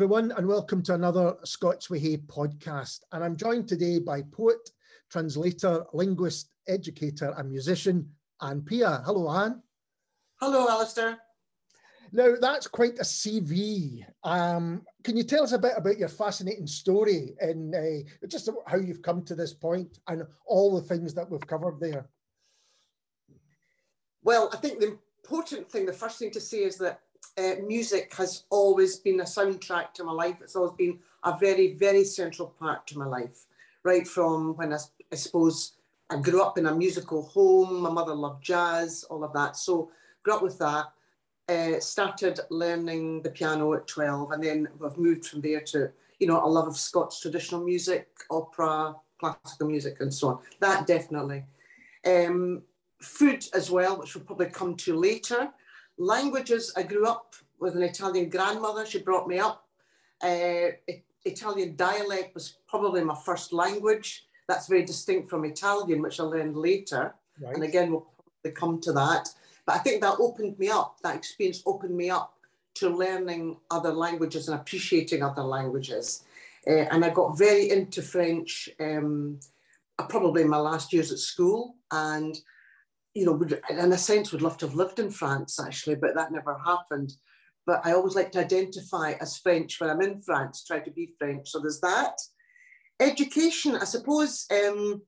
everyone, and welcome to another Scots Way podcast. And I'm joined today by poet, translator, linguist, educator, and musician, Anne Pia. Hello, Anne. Hello, Alistair. Now, that's quite a CV. Um, can you tell us a bit about your fascinating story and uh, just how you've come to this point and all the things that we've covered there? Well, I think the important thing, the first thing to say is that uh, music has always been a soundtrack to my life. It's always been a very, very central part to my life, right from when I, I suppose I grew up in a musical home. My mother loved jazz, all of that. So grew up with that. Uh, started learning the piano at 12 and then we've moved from there to, you know, a love of Scots traditional music, opera, classical music and so on. That definitely. Um, food as well, which we'll probably come to later. Languages, I grew up with an Italian grandmother. She brought me up. Uh, Italian dialect was probably my first language. That's very distinct from Italian, which I learned later. Right. And again, we'll probably come to that. But I think that opened me up, that experience opened me up to learning other languages and appreciating other languages. Uh, and I got very into French um, probably in my last years at school. And you know, in a sense, would love to have lived in France actually, but that never happened. But I always like to identify as French when I'm in France, try to be French. So there's that. Education, I suppose um,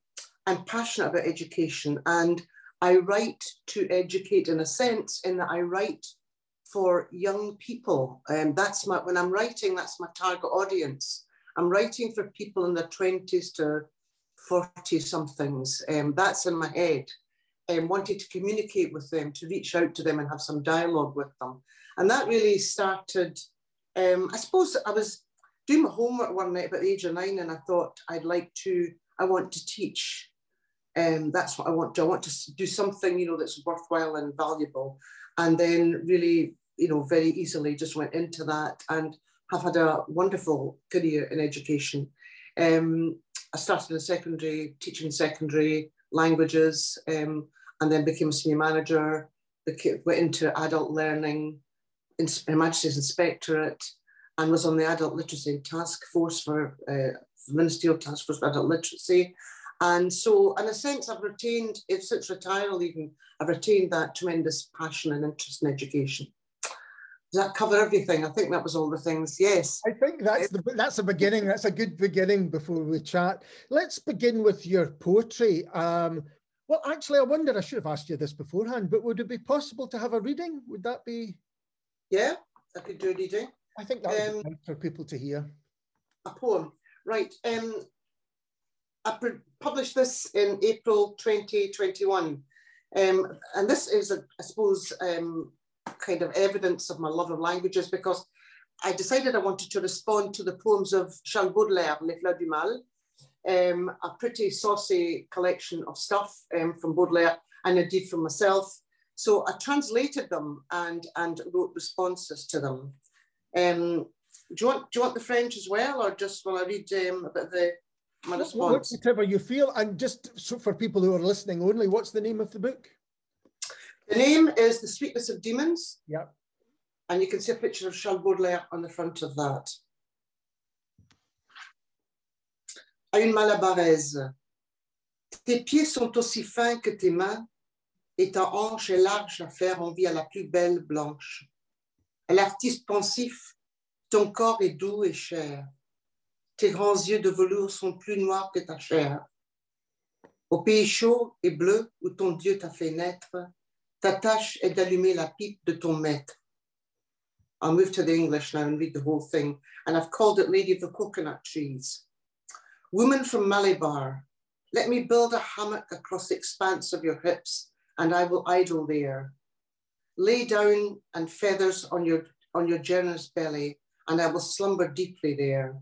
I'm passionate about education and I write to educate in a sense, in that I write for young people. Um, that's my, when I'm writing, that's my target audience. I'm writing for people in their 20s to 40 somethings. Um, that's in my head um, wanted to communicate with them, to reach out to them and have some dialogue with them. And that really started, um, I suppose I was doing my homework one night about the age of nine and I thought I'd like to, I want to teach. Um, that's what I want to, I want to do something, you know, that's worthwhile and valuable. And then really, you know, very easily just went into that and have had a wonderful career in education. Um, I started in secondary, teaching secondary, languages, um, and then became a senior manager, went into adult learning, in Her Majesty's Inspectorate, and was on the Adult Literacy Task Force for uh, Ministerial Task Force for Adult Literacy. And so, in a sense, I've retained, since retiring even, I've retained that tremendous passion and interest in education. Does that cover everything? I think that was all the things. Yes. I think that's the that's a beginning. That's a good beginning before we chat. Let's begin with your poetry. Um, well, actually, I wonder. I should have asked you this beforehand, but would it be possible to have a reading? Would that be? Yeah, I could do a reading. I think that would um, be nice for people to hear. A poem, right? Um, I published this in April 2021, um, and this is, a, I suppose, um, kind of evidence of my love of languages because I decided I wanted to respond to the poems of Charles Baudelaire, Les Fleurs du Mal, um, a pretty saucy collection of stuff um, from Baudelaire and indeed from myself. So I translated them and, and wrote responses to them. Um, do, you want, do you want the French as well, or just will I read um, a bit of the, my response? Whatever you feel, and just so for people who are listening only, what's the name of the book? The name is The Sweetness of Demons. Yeah. And you can see a picture of Charles Baudelaire on the front of that. À une malabarese. Tes pieds sont aussi fins que tes mains, et ta hanche est large à faire envie à la plus belle blanche. À l'artiste pensif, ton corps est doux et cher. Tes grands yeux de velours sont plus noirs que ta chair. Au pays chaud et bleu où ton Dieu t'a fait naître, Ta tâche est d'allumer la pipe de ton maître. I'll move to the English now and read the whole thing. And I've called it Lady of the Coconut Trees. Woman from Malabar, let me build a hammock across the expanse of your hips, and I will idle there. Lay down and feathers on your, on your generous belly, and I will slumber deeply there.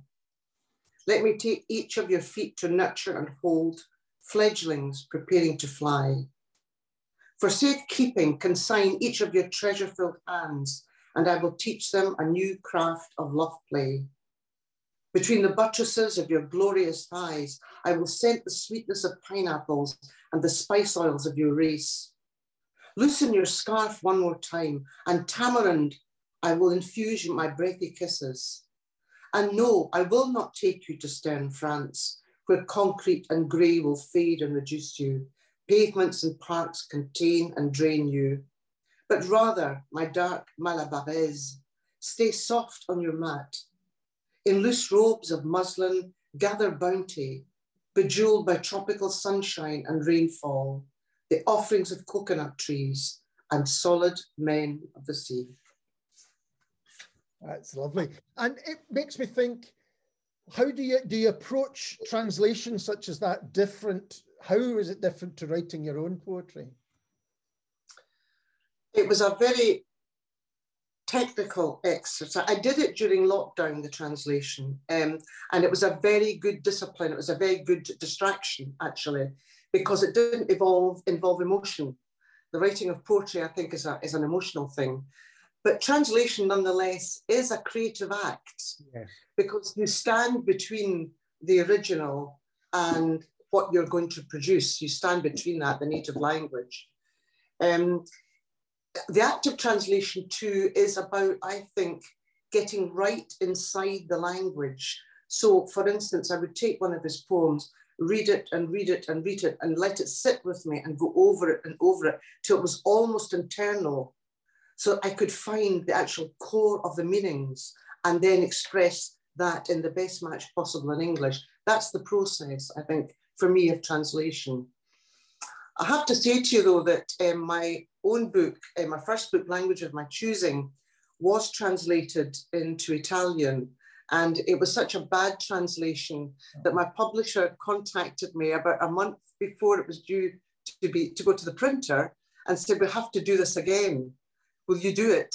Let me take each of your feet to nurture and hold fledglings preparing to fly. For safekeeping, consign each of your treasure-filled hands, and I will teach them a new craft of love play. Between the buttresses of your glorious thighs, I will scent the sweetness of pineapples and the spice oils of your race. Loosen your scarf one more time, and tamarind I will infuse my breathy kisses. And no, I will not take you to stern France, where concrete and grey will fade and reduce you. Pavements and parks contain and drain you. But rather, my dark Malabarese, stay soft on your mat. In loose robes of muslin, gather bounty, bejeweled by tropical sunshine and rainfall, the offerings of coconut trees and solid men of the sea. That's lovely. And it makes me think, how do you do you approach translation such as that different? How is it different to writing your own poetry? It was a very technical exercise. I did it during lockdown, the translation, um, and it was a very good discipline. It was a very good distraction, actually, because it didn't involve involve emotion. The writing of poetry, I think, is, a, is an emotional thing. But translation, nonetheless, is a creative act yes. because you stand between the original and what you're going to produce. You stand between that, the native language. Um, the act of translation, too, is about, I think, getting right inside the language. So, for instance, I would take one of his poems, read it and read it and read it and let it sit with me and go over it and over it till it was almost internal so I could find the actual core of the meanings and then express that in the best match possible in English. That's the process, I think, for me of translation. I have to say to you though that um, my own book, uh, my first book, Language of My Choosing, was translated into Italian. And it was such a bad translation that my publisher contacted me about a month before it was due to be to go to the printer and said, we have to do this again will you do it?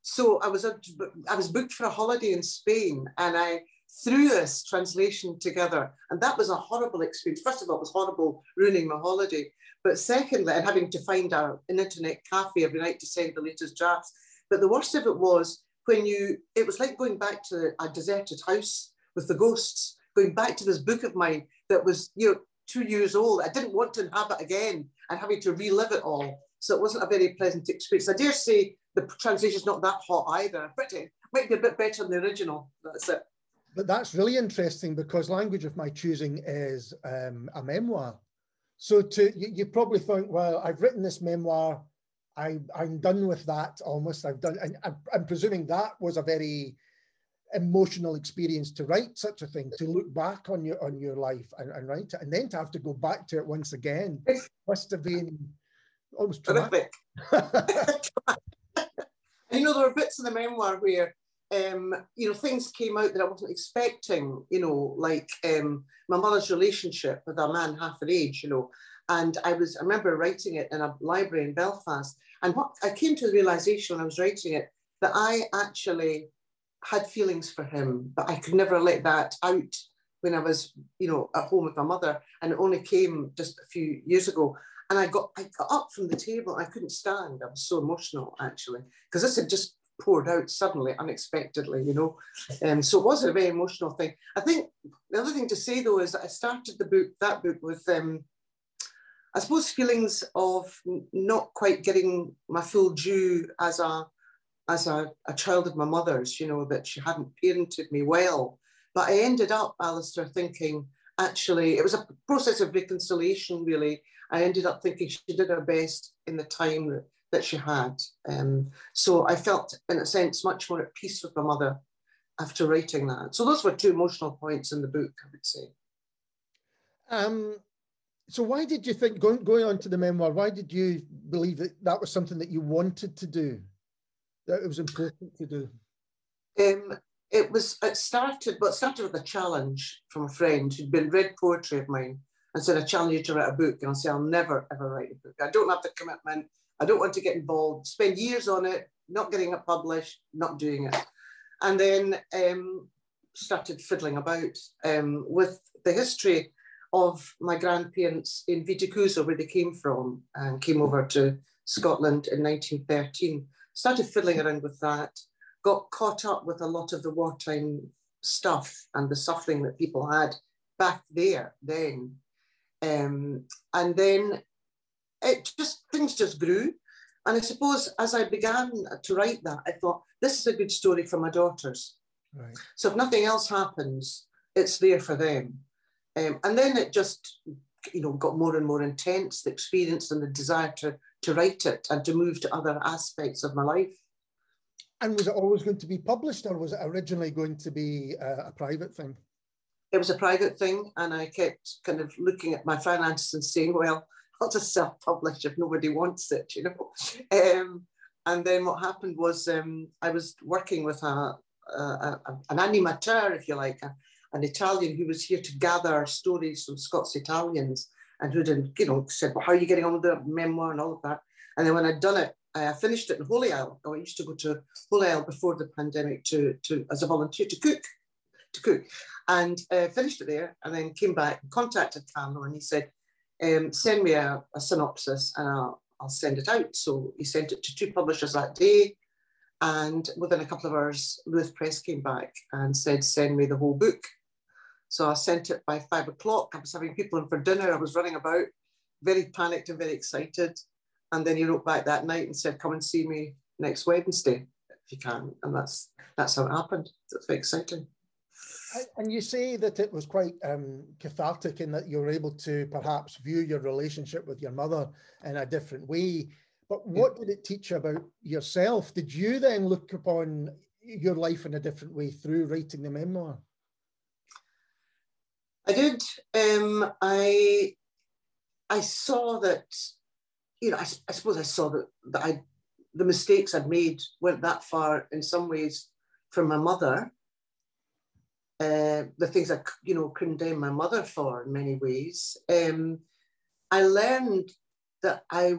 So I was, I was booked for a holiday in Spain and I threw this translation together. And that was a horrible experience. First of all, it was horrible ruining my holiday. But secondly, and having to find a, an internet cafe every night to send the latest drafts. But the worst of it was when you, it was like going back to a deserted house with the ghosts, going back to this book of mine that was, you know, two years old. I didn't want to inhabit again and having to relive it all. So it wasn't a very pleasant experience. I dare say the translation's not that hot either, it might be a bit better than the original. That's it. But that's really interesting because language of my choosing is um, a memoir. So to you, you, probably think, well, I've written this memoir. I, I'm done with that almost. I've done, and I'm, I'm presuming that was a very emotional experience to write such a thing, to look back on your on your life and, and write it, and then to have to go back to it once again must have been almost terrific. you know, there were bits in the memoir where um, you know, things came out that I wasn't expecting, you know, like um, my mother's relationship with a man half her age, you know. And I was, I remember writing it in a library in Belfast. And what I came to the realization when I was writing it that I actually had feelings for him, but I could never let that out when I was, you know, at home with my mother. And it only came just a few years ago. And I got, I got up from the table. I couldn't stand. I was so emotional, actually, because this had just poured out suddenly, unexpectedly, you know. Um, so it was a very emotional thing. I think the other thing to say, though, is that I started the book, that book, with, um, I suppose, feelings of not quite getting my full due as a as a, a child of my mother's, you know, that she hadn't parented me well. But I ended up, Alistair, thinking, actually, it was a process of reconciliation, really, I ended up thinking she did her best in the time that she had. Um, so I felt, in a sense, much more at peace with my mother after writing that. So those were two emotional points in the book, I would say. Um, so why did you think, going, going on to the memoir, why did you believe that that was something that you wanted to do, that it was important to do? Um, it was, it started, but it started with a challenge from a friend who'd been read poetry of mine and said, I challenge you to write a book. And I said, I'll never, ever write a book. I don't have the commitment. I don't want to get involved, spend years on it, not getting it published, not doing it. And then um, started fiddling about um, with the history of my grandparents in Viticuso, where they came from, and came over to Scotland in 1913. Started fiddling around with that, got caught up with a lot of the wartime stuff and the suffering that people had back there then. Um, and then it just, things just grew. And I suppose as I began to write that, I thought, this is a good story for my daughters. Right. So if nothing else happens, it's there for them. Um, and then it just, you know, got more and more intense, the experience and the desire to, to write it and to move to other aspects of my life. And was it always going to be published or was it originally going to be a, a private thing? It was a private thing. And I kept kind of looking at my finances and saying, well, I'll just self publish if nobody wants it, you know. Um, and then what happened was um, I was working with a, a, a, an animateur, if you like, a, an Italian who was here to gather stories from Scots Italians and who did, you know, said, well, how are you getting on with the memoir and all of that? And then when I'd done it, I finished it in Holy Isle. I used to go to Holy Isle before the pandemic to, to as a volunteer to cook, to cook, and uh, finished it there. And then came back, and contacted Carlo, and he said, um, "Send me a, a synopsis, and I'll, I'll send it out." So he sent it to two publishers that day, and within a couple of hours, Luath Press came back and said, "Send me the whole book." So I sent it by five o'clock. I was having people in for dinner. I was running about, very panicked and very excited. And then he wrote back that night and said, "Come and see me next Wednesday if you can." And that's that's how it happened. It's very exciting. And you say that it was quite um, cathartic in that you were able to perhaps view your relationship with your mother in a different way. But what did it teach you about yourself? Did you then look upon your life in a different way through writing the memoir? I did. Um, I I saw that, you know, I, I suppose I saw that, that I the mistakes I'd made went that far in some ways from my mother. Uh, the things I, you know, condemn my mother for in many ways. Um, I learned that I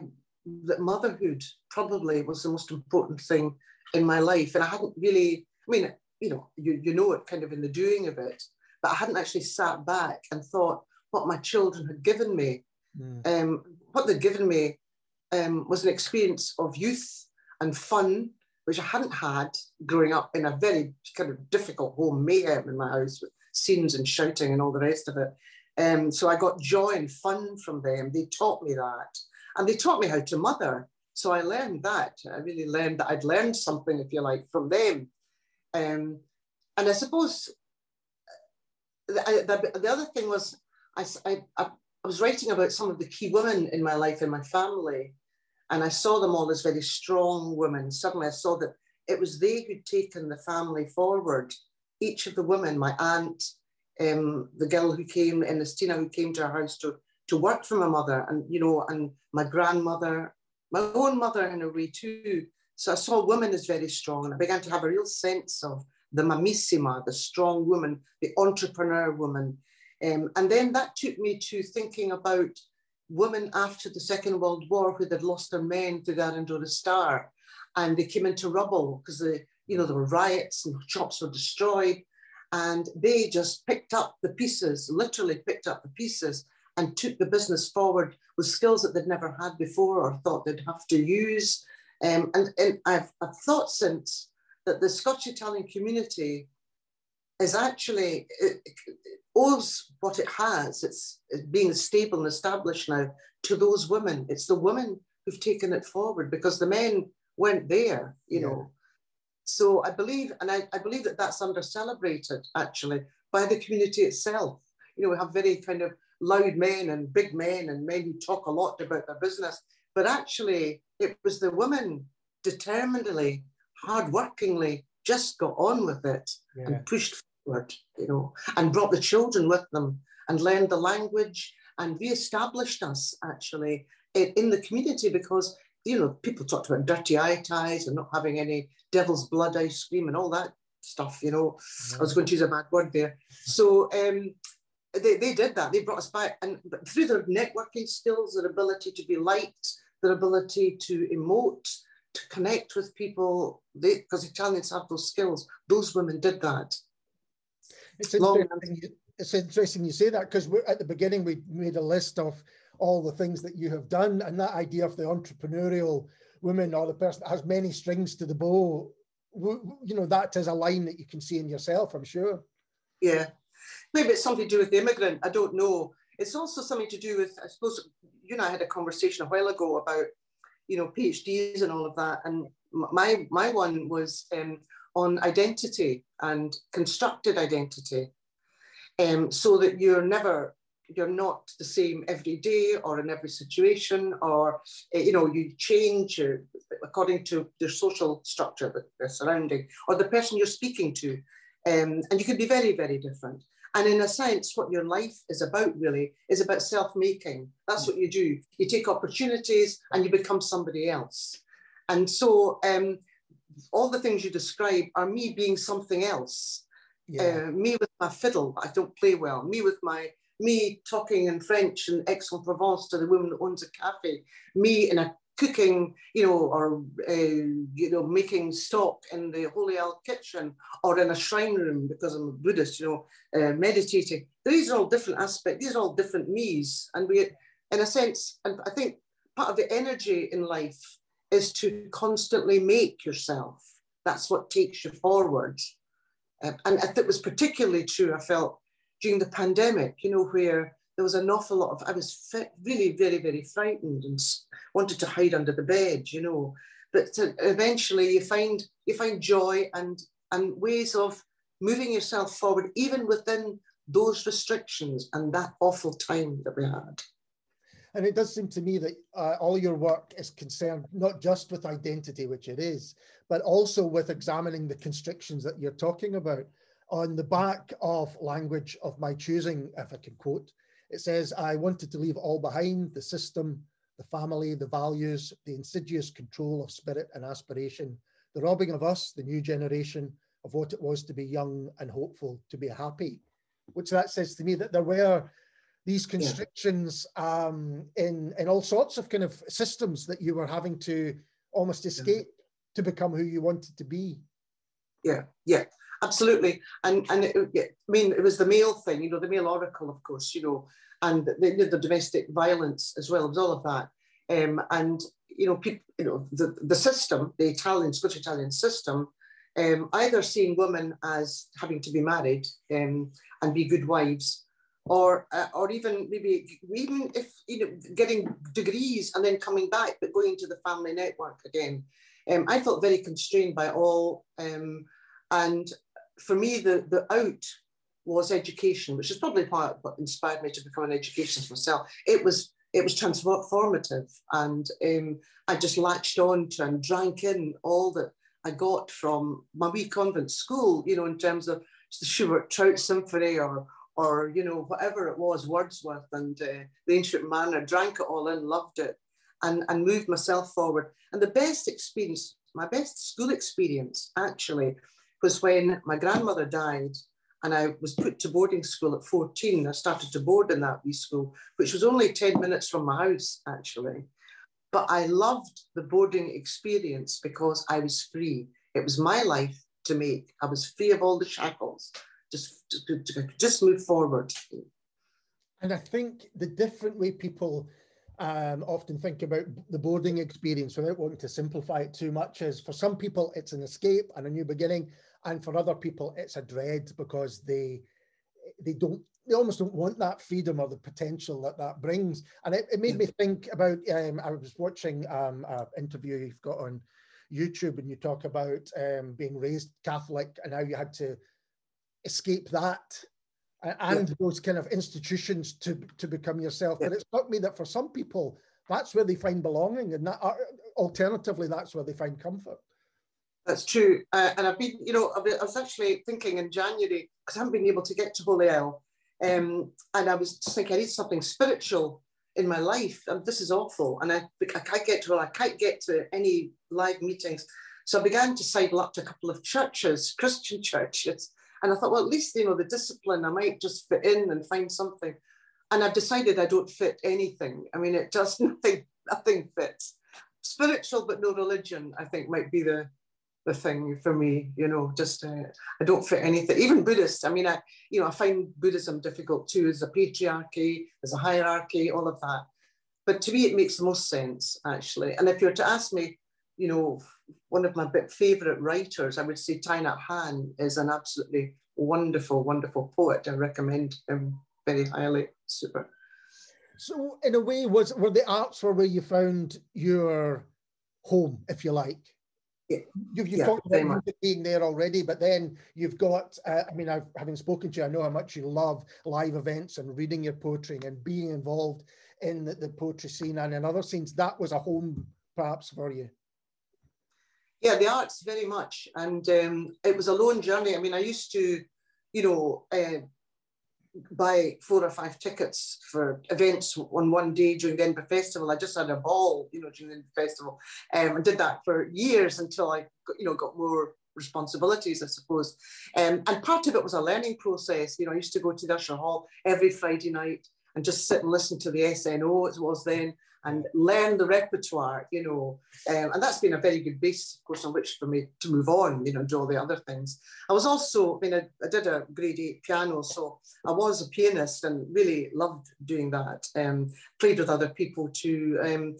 that motherhood probably was the most important thing in my life, and I hadn't really. I mean, you know, you you know it kind of in the doing of it, but I hadn't actually sat back and thought what my children had given me. Mm. Um, what they'd given me um, was an experience of youth and fun, which I hadn't had growing up in a very kind of difficult home, mayhem in my house with scenes and shouting and all the rest of it. Um, so I got joy and fun from them. They taught me that. And they taught me how to mother. So I learned that. I really learned that I'd learned something, if you like, from them. Um, and I suppose the, the, the other thing was I, I, I was writing about some of the key women in my life in my family, and I saw them all as very strong women. Suddenly, I saw that it was they who'd taken the family forward. Each of the women, my aunt, um, the girl who came, Ernestina, who came to our house to, to work for my mother, and you know, and my grandmother, my own mother in a way too. So I saw women as very strong, and I began to have a real sense of the mamissima, the strong woman, the entrepreneur woman. Um, and then that took me to thinking about women after the Second World War who had lost their men to Arandora Star. And they came into rubble because the, you know, there were riots and shops were destroyed. And they just picked up the pieces, literally picked up the pieces and took the business forward with skills that they'd never had before or thought they'd have to use. Um, and, and I've, I've thought since that the Scotch Italian community is actually it, it owes what it has. It's, it's being stable and established now to those women. It's the women who've taken it forward because the men weren't there, you yeah. know. So I believe, and I, I believe that that's under celebrated actually by the community itself. You know, we have very kind of loud men and big men and men who talk a lot about their business, but actually it was the women determinedly hardworkingly just got on with it yeah. and pushed you know, and brought the children with them and learned the language and re-established us actually in, in the community because you know people talked about dirty eye ties and not having any devil's blood ice cream and all that stuff you know yeah. i was going to use a bad word there so um, they, they did that they brought us back and through their networking skills their ability to be liked their ability to emote to connect with people because Italians have those skills. Those women did that. It's interesting, it's interesting you say that because at the beginning we made a list of all the things that you have done and that idea of the entrepreneurial woman or the person that has many strings to the bow you know that is a line that you can see in yourself i'm sure. Yeah. Maybe it's something to do with the immigrant. I don't know. It's also something to do with i suppose you and i had a conversation a while ago about you know, PhDs and all of that. And my my one was um, on identity and constructed identity um, so that you're never you're not the same every day or in every situation or eh, you know you change according to the social structure that they're surrounding or the person you're speaking to um, and you can be very very different. And in a sense what your life is about really is about self-making. That's what you do. You take opportunities and you become somebody else. And so um, all the things you describe are me being something else yeah. Uh, me with my fiddle, I don't play well. Me with my me talking in French and Aix-en-Provence to the woman that owns a cafe, me in a cooking, you know, or uh, you know, making stock in the Holy Isle kitchen or in a shrine room because I'm a Buddhist, you know, uh, meditating. These are all different aspects. These are all different me's, and we, in a sense, and I think part of the energy in life is to constantly make yourself. That's what takes you forward. Um, and it was particularly true, I felt, during the pandemic, you know, where there was an awful lot of, I was really, very, very frightened and wanted to hide under the bed, you know. But eventually you find, you find joy and, and ways of moving yourself forward, even within those restrictions and that awful time that we had. And it does seem to me that uh, all your work is concerned not just with identity, which it is, but also with examining the constrictions that you're talking about. On the back of language of my choosing, if I can quote, it says, I wanted to leave all behind the system, the family, the values, the insidious control of spirit and aspiration, the robbing of us, the new generation, of what it was to be young and hopeful, to be happy. Which that says to me that there were these constrictions yeah. um, in in all sorts of kind of systems that you were having to almost escape yeah. to become who you wanted to be. Yeah, yeah, absolutely. And and it, I mean, it was the male thing, you know, the male oracle, of course, you know, and the, the domestic violence as well. It was all of that. Um, and you know, people, you know, the, the system, the Italian, Scottish Italian system, um, either seeing women as having to be married um, and be good wives, or uh, or even maybe even if you know getting degrees and then coming back but going to the family network again. Um, i felt very constrained by all um, and for me the the out was education which is probably part what inspired me to become an educationist myself. It was it was transformative and um, i just latched on to and drank in all that i got from my wee convent school you know in terms of the schubert trout symphony or or you know whatever it was wordsworth and uh, the ancient mariner drank it all in loved it and and moved myself forward and the best experience my best school experience actually was when my grandmother died and I was put to boarding school at 14. I started to board in that wee school, which was only 10 minutes from my house, actually. But I loved the boarding experience because I was free. It was my life to make. I was free of all the shackles just just move forward. And I think the different way people um, often think about the boarding experience without wanting to simplify it too much is for some people it's an escape and a new beginning, and for other people it's a dread because they they don't they almost don't want that freedom or the potential that that brings. And it, it made me think about. Um, I was watching um, an interview you've got on YouTube, and you talk about um, being raised Catholic and how you had to escape that and yeah. those kind of institutions to to become yourself. Yeah. But it struck me that for some people, that's where they find belonging, and that uh, alternatively, that's where they find comfort. That's true, uh, and I've been, you know, I was actually thinking in January because I haven't been able to get to Holy Isle, um, and I was just thinking I need something spiritual in my life, and this is awful, and I I can't get to well, I can't get to any live meetings. So I began to sidle up to a couple of churches, Christian churches, and I thought, well, at least, you know, the discipline, I might just fit in and find something. And I've decided I don't fit anything. I mean, it just nothing, nothing fits. Spiritual, but no religion, I think might be the, the thing for me, you know, just uh, I don't fit anything. Even Buddhist, I mean, I, you know, I find Buddhism difficult too. There's a patriarchy, there's a hierarchy, all of that. But to me, it makes the most sense, actually. And if you're to ask me, you know, one of my favorite writers, I would say Thich Nhat Hanh is an absolutely wonderful, wonderful poet. I recommend him very highly. Super. So, in a way, was were the arts were where you found your home, if you like? you've, you've yeah, talked about being there already, but then you've got, uh, I mean, I've, having spoken to you, I know how much you love live events and reading your poetry and being involved in the, the poetry scene and in other scenes. That was a home perhaps for you. Yeah, the arts very much. And um, it was a lone journey. I mean, I used to, you know, uh, buy four or five tickets for events on one day during the Edinburgh Festival. I just had a ball, you know, during the festival, um, and did that for years until I, you know, got more responsibilities, I suppose. Um, and part of it was a learning process. You know, I used to go to the Usher Hall every Friday night and just sit and listen to the SNO, it was then, and learn the repertoire, you know. Um, and that's been a very good base, of course, on which for me to move on, you know, do all the other things. I was also, I mean, I, I did a grade eight piano, so I was a pianist and really loved doing that. Um, played with other people too. Um,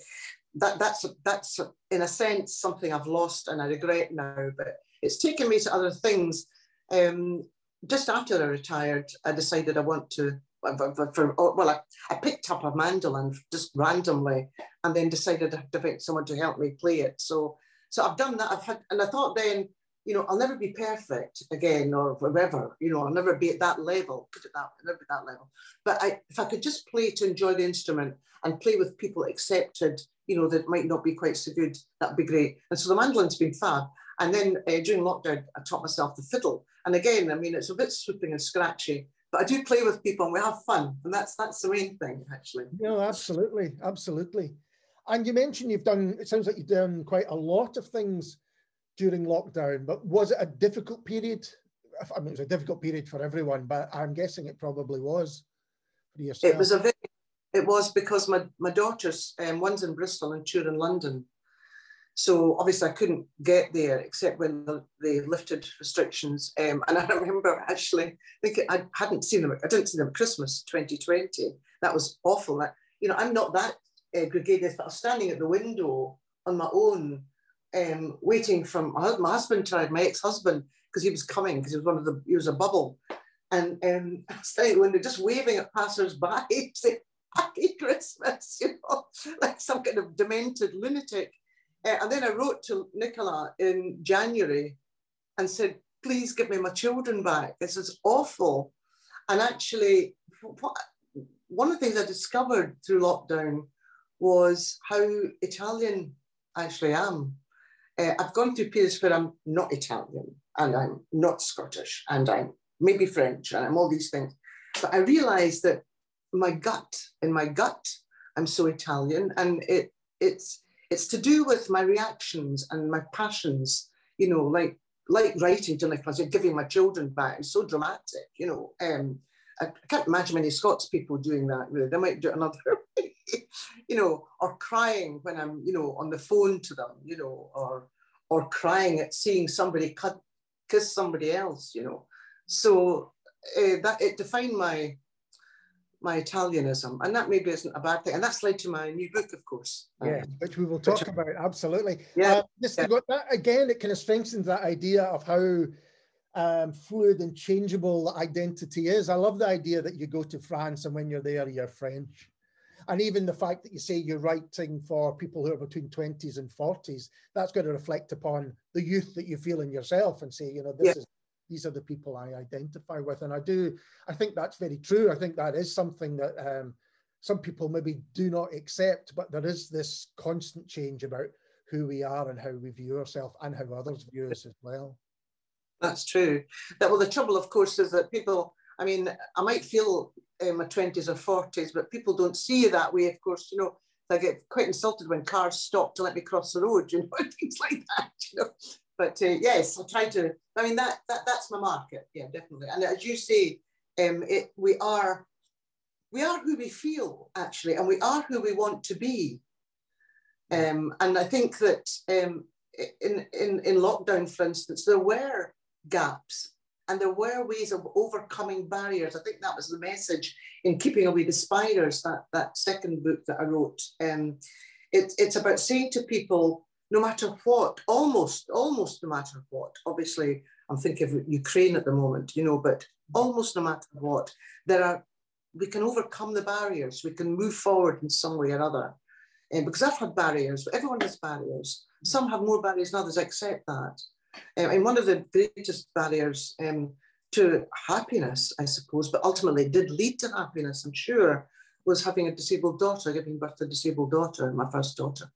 that, that's, that's in a sense something I've lost and I regret now, but it's taken me to other things. Um, just after I retired, I decided I want to oh, well, I, I picked up a mandolin just randomly and then decided to find someone to help me play it. So, so I've done that. I've had, and I thought then, you know, I'll never be perfect again or whatever, you know, I'll never be at that level, put it that, I'll never be that level. But I, if I could just play to enjoy the instrument and play with people accepted, you know, that might not be quite so good, that'd be great. And so the mandolin's been fab. And then uh, during lockdown, I taught myself the fiddle. And again, I mean, it's a bit swooping and scratchy, but I do play with people and we have fun, and that's that's the main thing, actually. No, absolutely, absolutely. And you mentioned you've done. It sounds like you've done quite a lot of things during lockdown. But was it a difficult period? I mean, it was a difficult period for everyone, but I'm guessing it probably was for yourself. It was a very. It was because my my daughters, um, one's in Bristol and two in London, so obviously I couldn't get there except when they lifted restrictions. Um, and I remember actually, I think I hadn't seen them, I didn't see them at Christmas 2020. That was awful. I, you know, I'm not that uh, gregarious, but I was standing at the window on my own, um, waiting for my, my husband tried, my ex-husband, because he was coming, because he was one of the, he was a bubble. And um, I was standing at the window, just waving at passers-by, saying, happy Christmas, you know, like some kind of demented lunatic. Uh, and then I wrote to Nicola in January and said, please give me my children back. This is awful. And actually, one of the things I discovered through lockdown was how Italian I actually am. Uh, I've gone through periods where I'm not Italian and I'm not Scottish and I'm maybe French and I'm all these things. But I realized that my gut, in my gut, I'm so Italian and it it's it's to do with my reactions and my passions, you know, like like writing to Nicholas, giving my children back. It's so dramatic, you know. Um, I, I can't imagine many Scots people doing that, really. They might do it another way, you know, or crying when I'm, you know, on the phone to them, you know, or or crying at seeing somebody cut, kiss somebody else, you know. So uh, that it defined my my Italianism, and that maybe isn't a bad thing. And that's led to my new book, of course. Yeah, um, which we will talk which, about absolutely. Yeah, uh, just yeah. That again, it kind of strengthens that idea of how um, fluid and changeable identity is. I love the idea that you go to France and when you're there, you're French. And even the fact that you say you're writing for people who are between 20s and 40s, that's going to reflect upon the youth that you feel in yourself and say, you know, this yeah. is these are the people I identify with. And I do, I think that's very true. I think that is something that um, some people maybe do not accept, but there is this constant change about who we are and how we view ourselves and how others view us as well. That's true. That well, the trouble, of course, is that people. I mean, I might feel in my twenties or forties, but people don't see you that way. Of course, you know, I get quite insulted when cars stop to let me cross the road, you know, things like that. You know, but uh, yes, I try to. I mean that that that's my market. Yeah, definitely. And as you say, um, it we are we are who we feel actually, and we are who we want to be. Um, and I think that um, in in in lockdown, for instance, there were gaps and there were ways of overcoming barriers. I think that was the message in Keeping Away the Spiders, that, that second book that I wrote. Um, it, it's about saying to people, no matter what, almost, almost no matter what. Obviously, I'm thinking of Ukraine at the moment, you know, but almost no matter what, there are, we can overcome the barriers. We can move forward in some way or other. And because I've had barriers, everyone has barriers. Some have more barriers than others, I accept that. Um, and one of the greatest barriers um, to happiness, I suppose, but ultimately did lead to happiness, I'm sure, was having a disabled daughter, giving birth to a disabled daughter, my first daughter,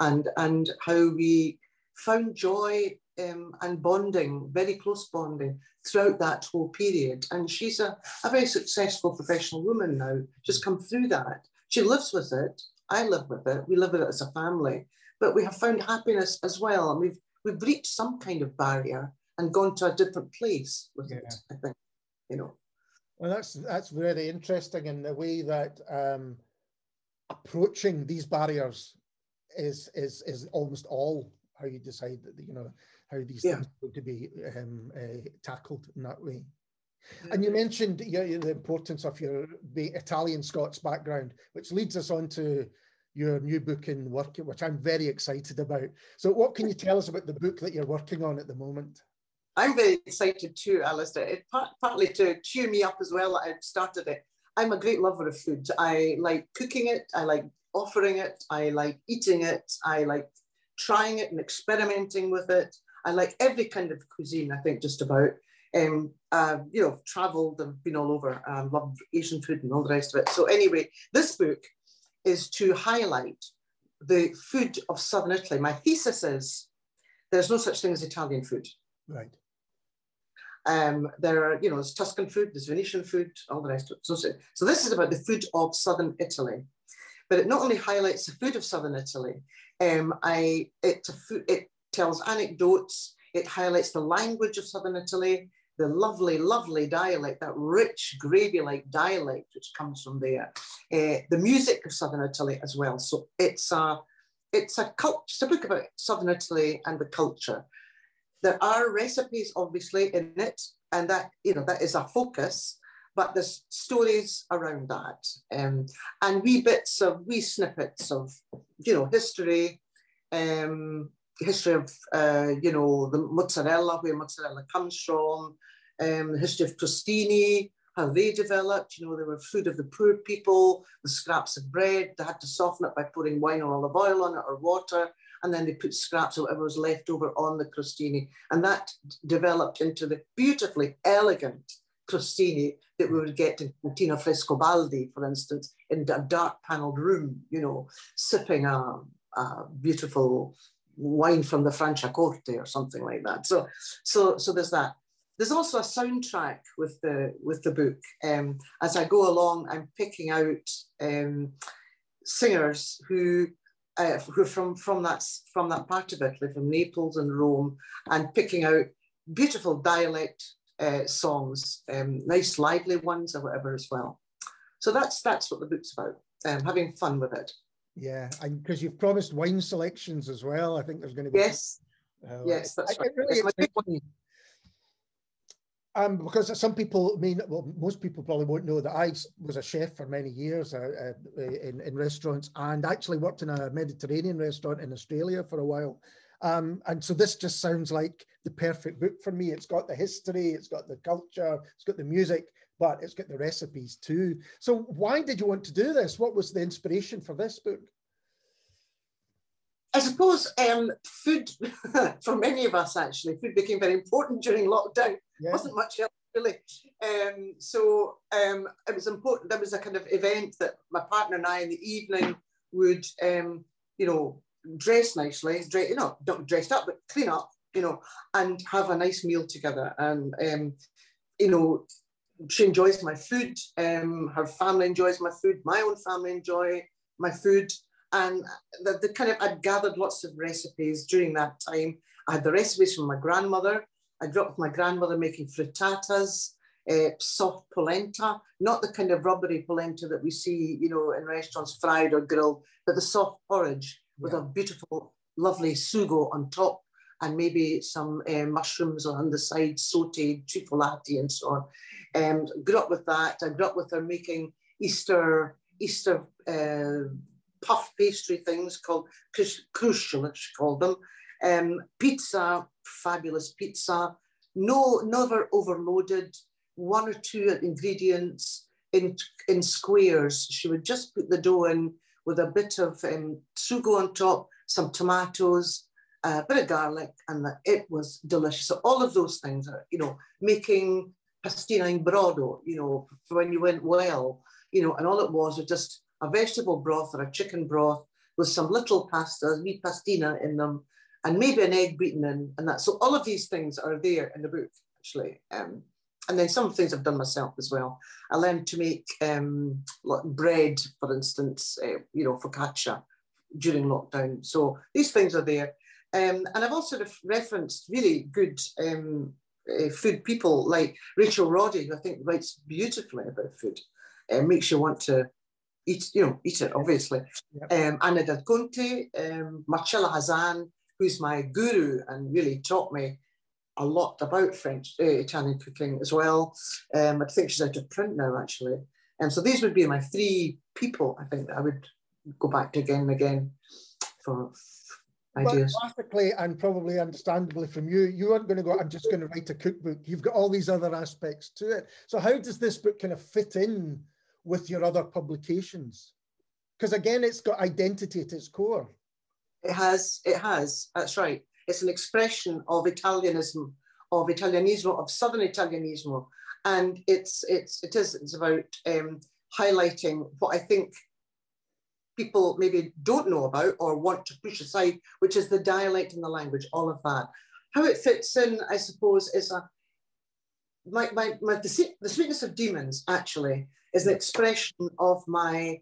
and, and how we found joy um, and bonding, very close bonding throughout that whole period. And she's a, a very successful professional woman now, She's come through that. She lives with it. I live with it. We live with it as a family. But we have found happiness as well. And we've we've reached some kind of barrier and gone to a different place with yeah. it, I think, you know. Well, that's that's very interesting in the way that um, approaching these barriers is is is almost all how you decide that you know how these yeah. things are to be um, uh, tackled in that way. And you mentioned yeah, the importance of your Italian Scots background, which leads us on to your new book in work, which I'm very excited about. So, what can you tell us about the book that you're working on at the moment? I'm very excited too, Alistair. It, part, partly to cheer me up as well. I started it. I'm a great lover of food. I like cooking it. I like offering it. I like eating it. I like trying it and experimenting with it. I like every kind of cuisine, I think, just about. Um, uh, you know, I've traveled and been all over, um, love Asian food and all the rest of it. So anyway, this book is to highlight the food of Southern Italy. My thesis is there's no such thing as Italian food. Right. Um, there are, you know, there's Tuscan food, there's Venetian food, all the rest of it. So, so this is about the food of Southern Italy. But it not only highlights the food of Southern Italy, um, I, it, it tells anecdotes, it highlights the language of Southern Italy, the lovely, lovely dialect, that rich gravy-like dialect which comes from there, uh, the music of Southern Italy as well. So it's a, it's a cult, it's a book about Southern Italy and the culture. There are recipes obviously in it, and that you know that is a focus. But there's stories around that, um, and wee bits of wee snippets of you know history, um, history of uh, you know the mozzarella, where mozzarella comes from, um, the history of crostini, how they developed. You know, they were food of the poor people, the scraps of bread. They had to soften it by putting wine or olive oil on it or water, and then they put scraps of whatever was left over on the crostini, and that developed into the beautifully elegant crostini that we would get in Cantina Frescobaldi, for instance, in a dark panelled room. You know, sipping a, a beautiful wine from the Franciacorta or something like that. So, so, so there's that. There's also a soundtrack with the with the book. Um, as I go along, I'm picking out um, singers who uh, who from from that from that part of Italy, from Naples and Rome, and picking out beautiful dialect uh, songs, um, nice lively ones or whatever as well. So that's that's what the book's about. Um, having fun with it. Yeah, and because you've promised wine selections as well, I think there's going to be. Yes. Uh, yes, that's I, right. really um, because some people mean, well, most people probably won't know that I was a chef for many years uh, uh, in, in restaurants and actually worked in a Mediterranean restaurant in Australia for a while. Um, and so this just sounds like the perfect book for me. It's got the history, it's got the culture, it's got the music, but it's got the recipes too. So why did you want to do this? What was the inspiration for this book? I suppose um, food, for many of us actually, food became very important during lockdown. Yeah. Wasn't much else really. Um, so um, it was important. There was a kind of event that my partner and I in the evening would, um, you know, dress nicely, dress, you know, not dressed up, but clean up, you know, and have a nice meal together. And, um, you know, she enjoys my food. Um, her family enjoys my food. My own family enjoy my food. And the, the kind of, I'd gathered lots of recipes during that time. I had the recipes from my grandmother. I grew up with my grandmother making frittatas, uh, soft polenta, not the kind of rubbery polenta that we see, you know, in restaurants fried or grilled, but the soft porridge yeah. with a beautiful, lovely sugo on top and maybe some uh, mushrooms on the side, sauteed, trifolati and so on. Um, grew up with that. I grew up with her making Easter Easter uh, puff pastry things called crucial, she called them. Um, pizza, fabulous pizza. No, never overloaded. One or two ingredients in in squares. She would just put the dough in with a bit of um, sugo on top, some tomatoes, a bit of garlic, and it was delicious. So all of those things, are, you know, making pastina in brodo, you know, when you went well, you know, and all it was was just a vegetable broth or a chicken broth with some little pasta, meat pastina in them, and maybe an egg beaten in, and that. So all of these things are there in the book, actually. Um, and then some things I've done myself as well. I learned to make um, bread, for instance, uh, you know, focaccia during lockdown. So these things are there. Um, and I've also referenced really good um, uh, food people like Rachel Roddy, who I think writes beautifully about food, and uh, makes you want to eat, you know, eat it, obviously. Yep. Um, Anna Del Conte, um, Marcella Hazan, who's my guru and really taught me a lot about French, uh, Italian cooking as well. Um, I think she's out of print now, actually. And um, so these would be my three people, I think, that I would go back to again and again for ideas. Well, classically and probably understandably from you, you aren't going to go, I'm just going to write a cookbook. You've got all these other aspects to it. So how does this book kind of fit in with your other publications? Because again, it's got identity at its core. It has, it has, that's right. It's an expression of Italianism, of Italianismo, of Southern Italianismo. And it's, it's, it is, it's about um, highlighting what I think people maybe don't know about or want to push aside, which is the dialect and the language, all of that. How it fits in, I suppose, is a my, my, my the, the sweetness of demons actually is an expression of my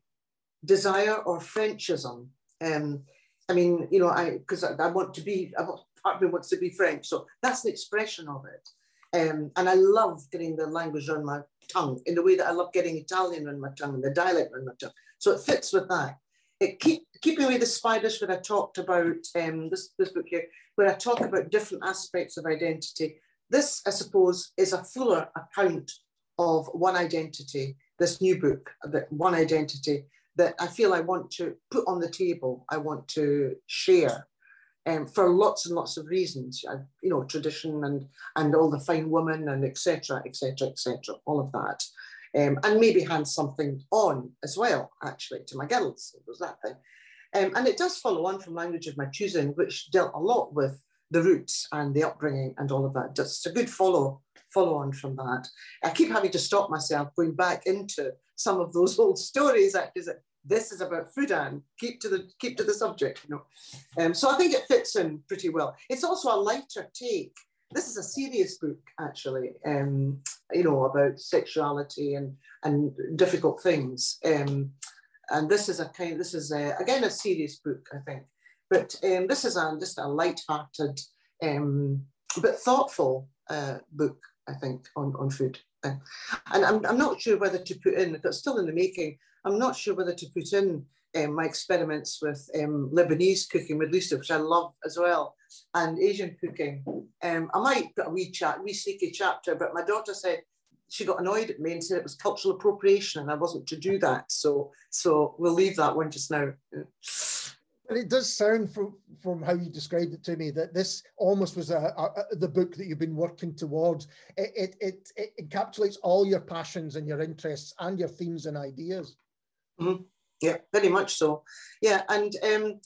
desire or Frenchism. Um, I mean, you know, I because I, I, want to be, I want, part of me wants to be French, so that's an expression of it. Um, and I love getting the language on my tongue in the way that I love getting Italian on my tongue and the dialect on my tongue. So it fits with that. It keep keeping away the spiders when I talked about um, this this book here, where I talk about different aspects of identity. This, I suppose, is a fuller account of one identity. This new book, that one identity that I feel I want to put on the table, I want to share um, for lots and lots of reasons, you know, tradition and, and all the fine women and etc. etc. etc. all of that. Um, and maybe hand something on as well, actually, to my girls. It was that thing. Um, and it does follow on from Language of My Choosing, which dealt a lot with the roots and the upbringing and all of that. Just a good follow follow on from that. I keep having to stop myself going back into some of those old stories. This is about food and keep to the keep to the subject. You know, um, so I think it fits in pretty well. It's also a lighter take. This is a serious book, actually. Um, you know about sexuality and and difficult things. Um, and this is a kind. This is a, again a serious book, I think. But um, this is a, just a light-hearted, um, but thoughtful uh, book, I think, on, on food. Uh, and I'm, I'm not sure whether to put in, it's still in the making, I'm not sure whether to put in um, my experiments with um, Lebanese cooking with Lisa, which I love as well, and Asian cooking. Um, I might put a wee chat, wee sneaky chapter, but my daughter said she got annoyed at me and said it was cultural appropriation and I wasn't to do that. So, so we'll leave that one just now. But it does sound from from how you described it to me that this almost was a, a, the book that you've been working towards. It, it, it it encapsulates all your passions and your interests and your themes and ideas. Mm-hmm. Yeah, very much so. Yeah, and um,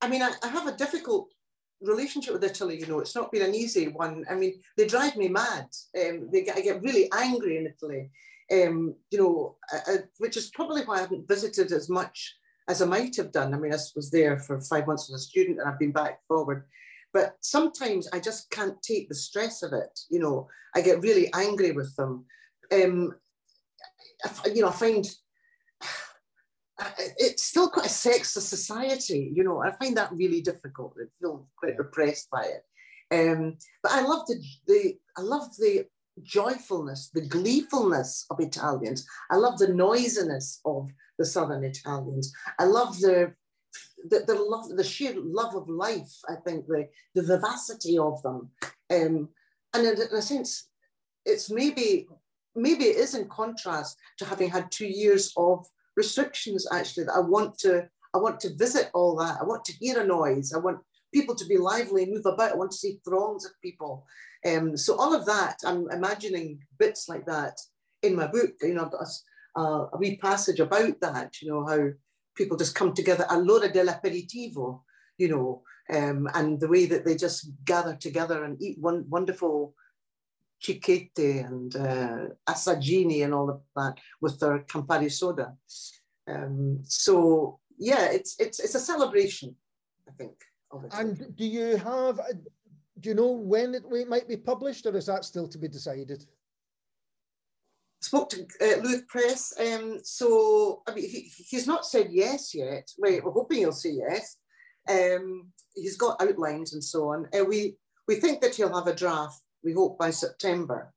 I mean, I, I have a difficult relationship with Italy. You know, it's not been an easy one. I mean, they drive me mad. Um, they get, I get really angry in Italy. Um, you know, I, I, which is probably why I haven't visited as much as I might have done. I mean, I was there for five months as a student and I've been back forward. But sometimes I just can't take the stress of it. You know, I get really angry with them. Um, you know, I find it's still quite a sexist society. You know, I find that really difficult. I feel quite repressed by it. Um, but I love the, the I love the joyfulness, the gleefulness of Italians. I love the noisiness of the Southern Italians. I love the the, love, the sheer love of life. I think the the vivacity of them, um, and in, in a sense, it's maybe maybe it is in contrast to having had two years of restrictions. Actually, that I want to I want to visit all that. I want to hear a noise. I want people to be lively, and move about. I want to see throngs of people. Um, so all of that, I'm imagining bits like that in my book. You know, I've a, a, a wee passage about that. You know how people just come together a l'ora dell'aperitivo. you know, um, and the way that they just gather together and eat one wonderful cicchetti and uh, and all of that with their Campari soda. Um, so yeah, it's it's it's a celebration, I think. And do you have? Do you know when it might be published, or is that still to be decided? Spoke to uh, Press. Um, so I mean, he, he's not said yes yet. Wait, we're hoping he'll say yes. Um, he's got outlines and so on. Uh, we we think that he'll have a draft. We hope by September.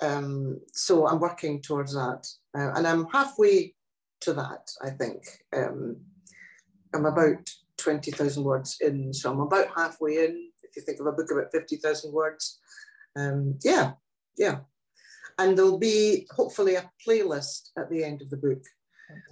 Um, so I'm working towards that, uh, and I'm halfway to that. I think um, I'm about twenty thousand words in, so I'm about halfway in. If you think of a book about fifty thousand words, um, yeah, yeah and there'll be hopefully a playlist at the end of the book.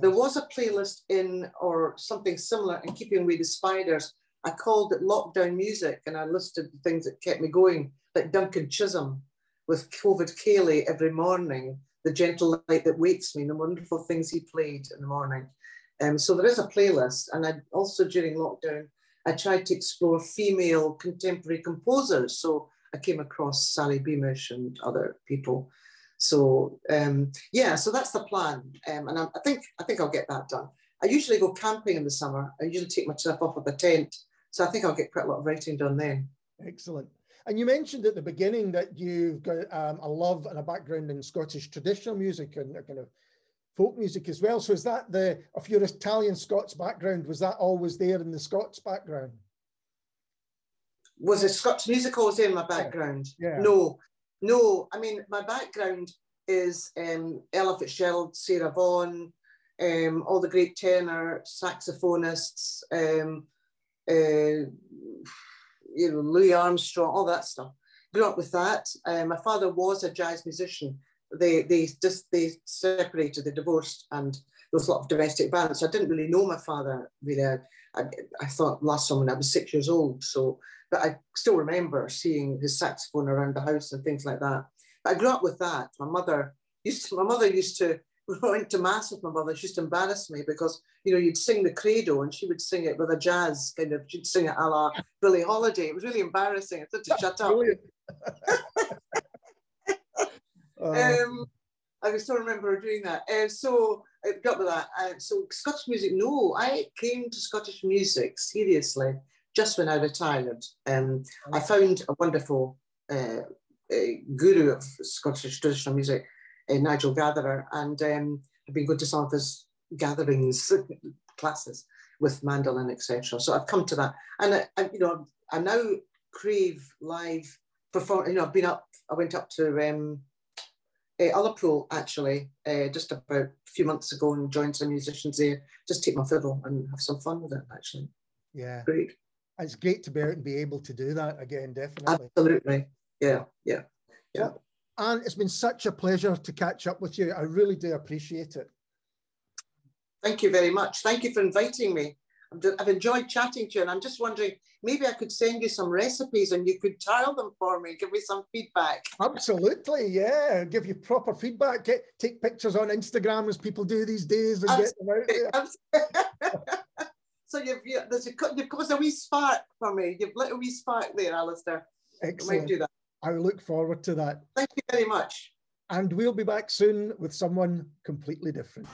There was a playlist in, or something similar, in Keeping with the Spiders. I called it Lockdown Music, and I listed the things that kept me going, like Duncan Chisholm with COVID Ceilidh every morning, The Gentle Light That Wakes Me, the wonderful things he played in the morning. Um, so there is a playlist, and I also during lockdown, I tried to explore female contemporary composers. So I came across Sally Beamish and other people. So um, yeah, so that's the plan, um, and I, I, think I think I'll get that done. I usually go camping in the summer. I usually take myself off of a tent, so I think I'll get quite a lot of writing done then. Excellent. And you mentioned at the beginning that you've got um, a love and a background in Scottish traditional music and kind of folk music as well. So is that the of your Italian Scots background? Was that always there in the Scots background? Was it Scots music always in my background? Yeah. No, no, I mean, my background is um, Ella Fitzgerald, Sarah Vaughan, um, all the great tenor saxophonists, um, uh, you know, Louis Armstrong, all that stuff. Grew up with that. Uh, my father was a jazz musician. They they just they separated, they divorced, and there was a lot of domestic violence. I didn't really know my father really. I, I, I thought last summer I was six years old, so but I still remember seeing his saxophone around the house and things like that. But I grew up with that. My mother used to, my mother used to, when I went to mass with my mother, she used to embarrass me because, you know, you'd sing the credo and she would sing it with a jazz kind of, she'd sing it a la Billie Holiday. It was really embarrassing. I had to shut up. uh. um, I still remember doing that. Uh, so I got with that. Uh, so Scottish music, no, I came to Scottish music seriously just when I retired. Um, I found a wonderful uh, a guru of Scottish traditional music, uh, Nigel Gatherer, and um, I've been going to some of his gatherings, classes with mandolin, etc. So I've come to that, and I, I, you know, I now crave live perform. You know, I've been up. I went up to um, uh, Ullapool actually uh, just about a few months ago and joined some musicians there. Just take my fiddle and have some fun with it. Actually, yeah, great it's great to be out and be able to do that again, definitely. Absolutely. Yeah, yeah, yeah. And it's been such a pleasure to catch up with you. I really do appreciate it. Thank you very much. Thank you for inviting me. I've enjoyed chatting to you, and I'm just wondering maybe I could send you some recipes and you could trial them for me, give me some feedback. Absolutely, yeah. Give you proper feedback. Get take pictures on Instagram as people do these days and Absolutely. get them out there. So you've you, there's a, you've caused a wee spark for me. You've lit a wee spark there, Alistair. Excellent. might do that. I look forward to that. Thank you very much. And we'll be back soon with someone completely different.